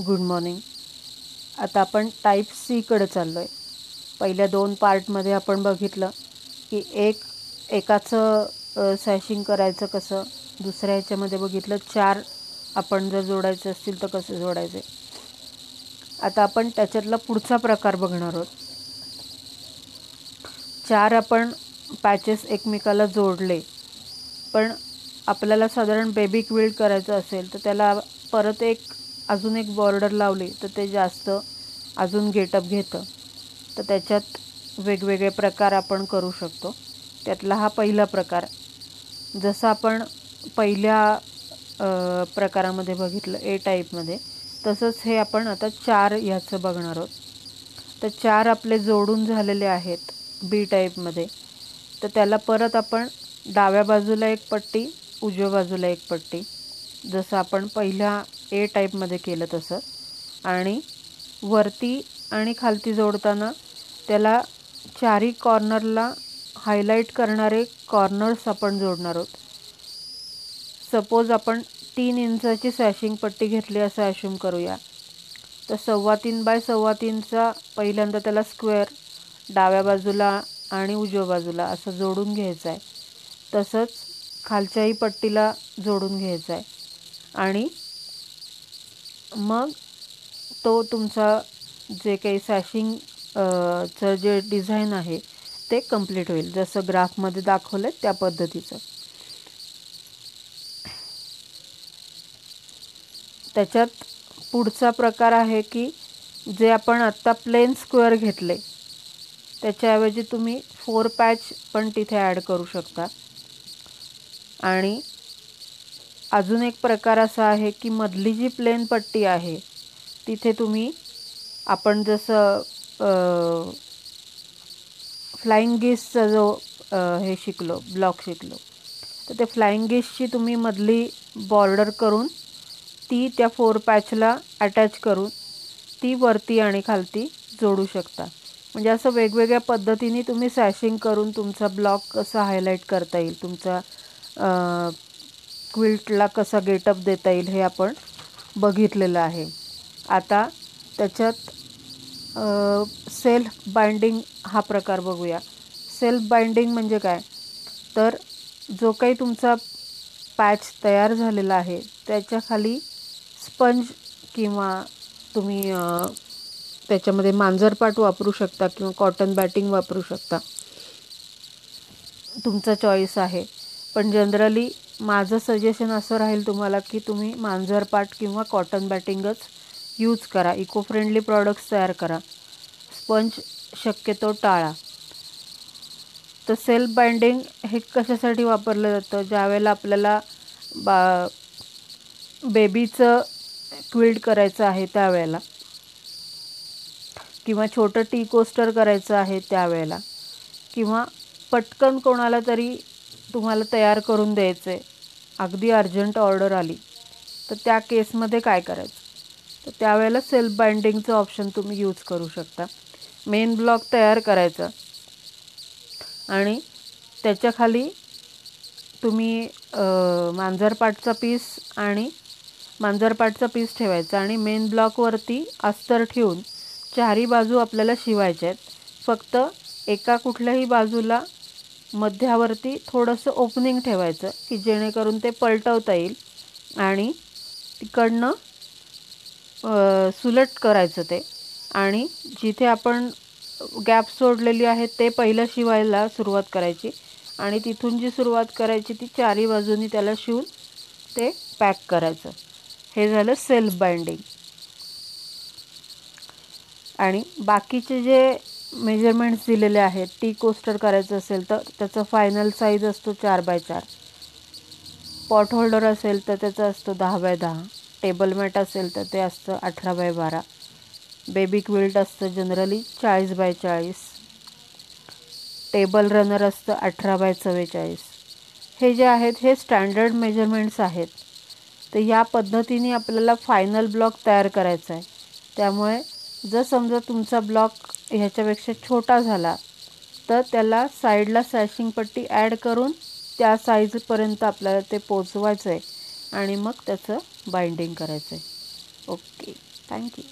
Good morning. आता आपण type सीकडे चाललो आहे पहिल्या दोन पार्टमध्ये आपण बघितलं की एक एकाचं सॅशिंग करायचं कसं दुसऱ्या ह्याच्यामध्ये बघितलं चार आपण जर जोडायचे असतील तर कसं जोडायचे. आता आपण त्याच्यातला पुढचा प्रकार बघणार आहोत. चार आपण पॅचेस एकमेकाला जोडले पण आपल्याला साधारण बेबी क्विल्ड करायचं असेल तर त्याला परत एक अजून एक बॉर्डर लावली तर ते जास्त अजून गेटअप घेतं. तर त्याच्यात वेगवेगळे प्रकार आपण करू शकतो. त्यातला हा पहिला प्रकार. जसं आपण पहिल्या प्रकारामध्ये बघितलं ए टाईपमध्ये तसंच हे आपण आता चार ह्याचं बघणार आहोत. तर चार आपले जोडून झालेले आहेत बी टाईपमध्ये तर त्याला परत आपण डाव्या बाजूला एक पट्टी उजव्या बाजूला एक पट्टी. जसं आपण पहिल्या ए टाईपमध्ये केलं तसं. आणि वरती आणि खालती जोडताना त्याला चारी कॉर्नरला हायलाईट करणारे कॉर्नर्स आपण जोडणार आहोत. सपोज आपण तीन इंचाची सॅशिंग पट्टी घेतली असं ॲश्यूम करूया. तर सव्वा तीन बाय सव्वा तीनचा पहिल्यांदा त्याला स्क्वेअर डाव्या बाजूला आणि उजव्या बाजूला असं जोडून घ्यायचं आहे तसंच खालच्याही पट्टीला जोडून घ्यायचं आहे आणि मग तो तुमचा जे काही सॅशिंग चं जे डिझाईन आहे ते कंप्लीट होईल. जसं ग्राफमध्ये दाखवलं आहे त्या पद्धतीचं. त्याच्यात पुढचा प्रकार आहे की जे आपण आत्ता प्लेन स्क्वेअर घेतले त्याच्याऐवजी तुम्ही फोर पॅच पण तिथे ॲड करू शकता. आणि अजून एक प्रकार असा आहे की मधली जी प्लेन पट्टी आहे तिथे तुम्ही आपण जसं फ्लाईंग गिसचा जो हे शिकलो ब्लॉक शिकलो तर ते फ्लाईंग गिसची तुम्ही मधली बॉर्डर करून ती त्या फोर पॅचला अटॅच करून ती वरती आणि खालती जोडू शकता. म्हणजे असं वेगवेगळ्या पद्धतीने तुम्ही सॅशिंग करून तुमचा ब्लॉक कसं हायलाईट करता येईल तुमचा क्विल्टला कसा गेटअप देता येईल हे आपण बघितलेलं आहे. आता त्याच्यात सेल्फ बाइंडिंग हा प्रकार बघूया. सेल्फ बाइंडिंग म्हणजे काय? तर जो काही तुमचा पॅच तयार झालेला आहे त्याच्याखाली स्पंज किंवा तुम्ही त्याच्यामध्ये मांजरपाट वापरू शकता किंवा कॉटन बॅटिंग वापरू शकता. तुमचा चॉईस आहे. पण जनरली माझं सजेशन असं राहील तुम्हाला की तुम्ही मांजरपाट किंवा कॉटन बॅटिंगच यूज करा. इको फ्रेंडली प्रॉडक्ट्स तयार करा. स्पंज शक्यतो टाळा. तर सेल्फ बाइंडिंग हे कशासाठी वापरलं जातं? ज्यावेळेला आपल्याला बा बेबीचं क्विल्ड करायचं आहे त्यावेळेला. किंवा छोटं टी कोस्टर करायचं आहे त्यावेळेला. किंवा पटकन कोणाला तरी तुम्हाला तयार करून द्यायचं आहे अगदी अर्जंट ऑर्डर आली. तर त्या केसमध्ये काय करायचं? तर त्यावेळेला सेल्फ बाइंडिंगचं ऑप्शन तुम्ही यूज करू शकता. मेन ब्लॉक तयार करायचा. आणि त्याच्याखाली तुम्ही मांजरपाटचा पीस आणि मांजरपाटचा पीस ठेवायचा आणि मेन ब्लॉकवरती अस्तर ठेवून चारी बाजू आपल्याला शिवायच्या आहेत. फक्त एका कुठल्याही बाजूला मध्यावरती थोडंसं ओपनिंग ठेवायचं की जेणेकरून ते पलटवता येईल आणि तिकडनं सुलट करायचं ते. आणि जिथे आपण गॅप सोडलेली आहे ते पहिलं शिवायला सुरुवात करायची. आणि तिथून जी सुरुवात करायची ती चारी बाजूनी त्याला शिवून ते पॅक करायचं. हे झालं सेल्फ बाइंडिंग आणि बाकीचे जे मेजरमेंट्स दिलेले आहेत. टी कोस्टर करायचं असेल तर त्याचं फायनल साईज असतो चार बाय चार. पॉट होल्डर असेल तर त्याचा असतो दहा बाय दहा. टेबल मॅट असेल तर ते असतं अठरा बाय बारा. बेबी क्विल्ट असतं जनरली चाळीस बाय चाळीस. टेबल रनर असतं अठरा बाय चव्वेचाळीस. हे जे आहेत हे स्टँडर्ड मेजरमेंट्स आहेत. तर या पद्धतीने आपल्याला फायनल ब्लॉक तयार करायचा आहे. त्यामुळे जर समजा तुमचा ब्लॉक ह्याच्यापेक्षा छोटा झाला तर त्याला साईडला सॅशिंग पट्टी ॲड करून त्या साईजपर्यंत आपल्याला ते पोचवायचं आहे आणि मग त्याचं बाइंडिंग करायचं आहे ओके थँक्यू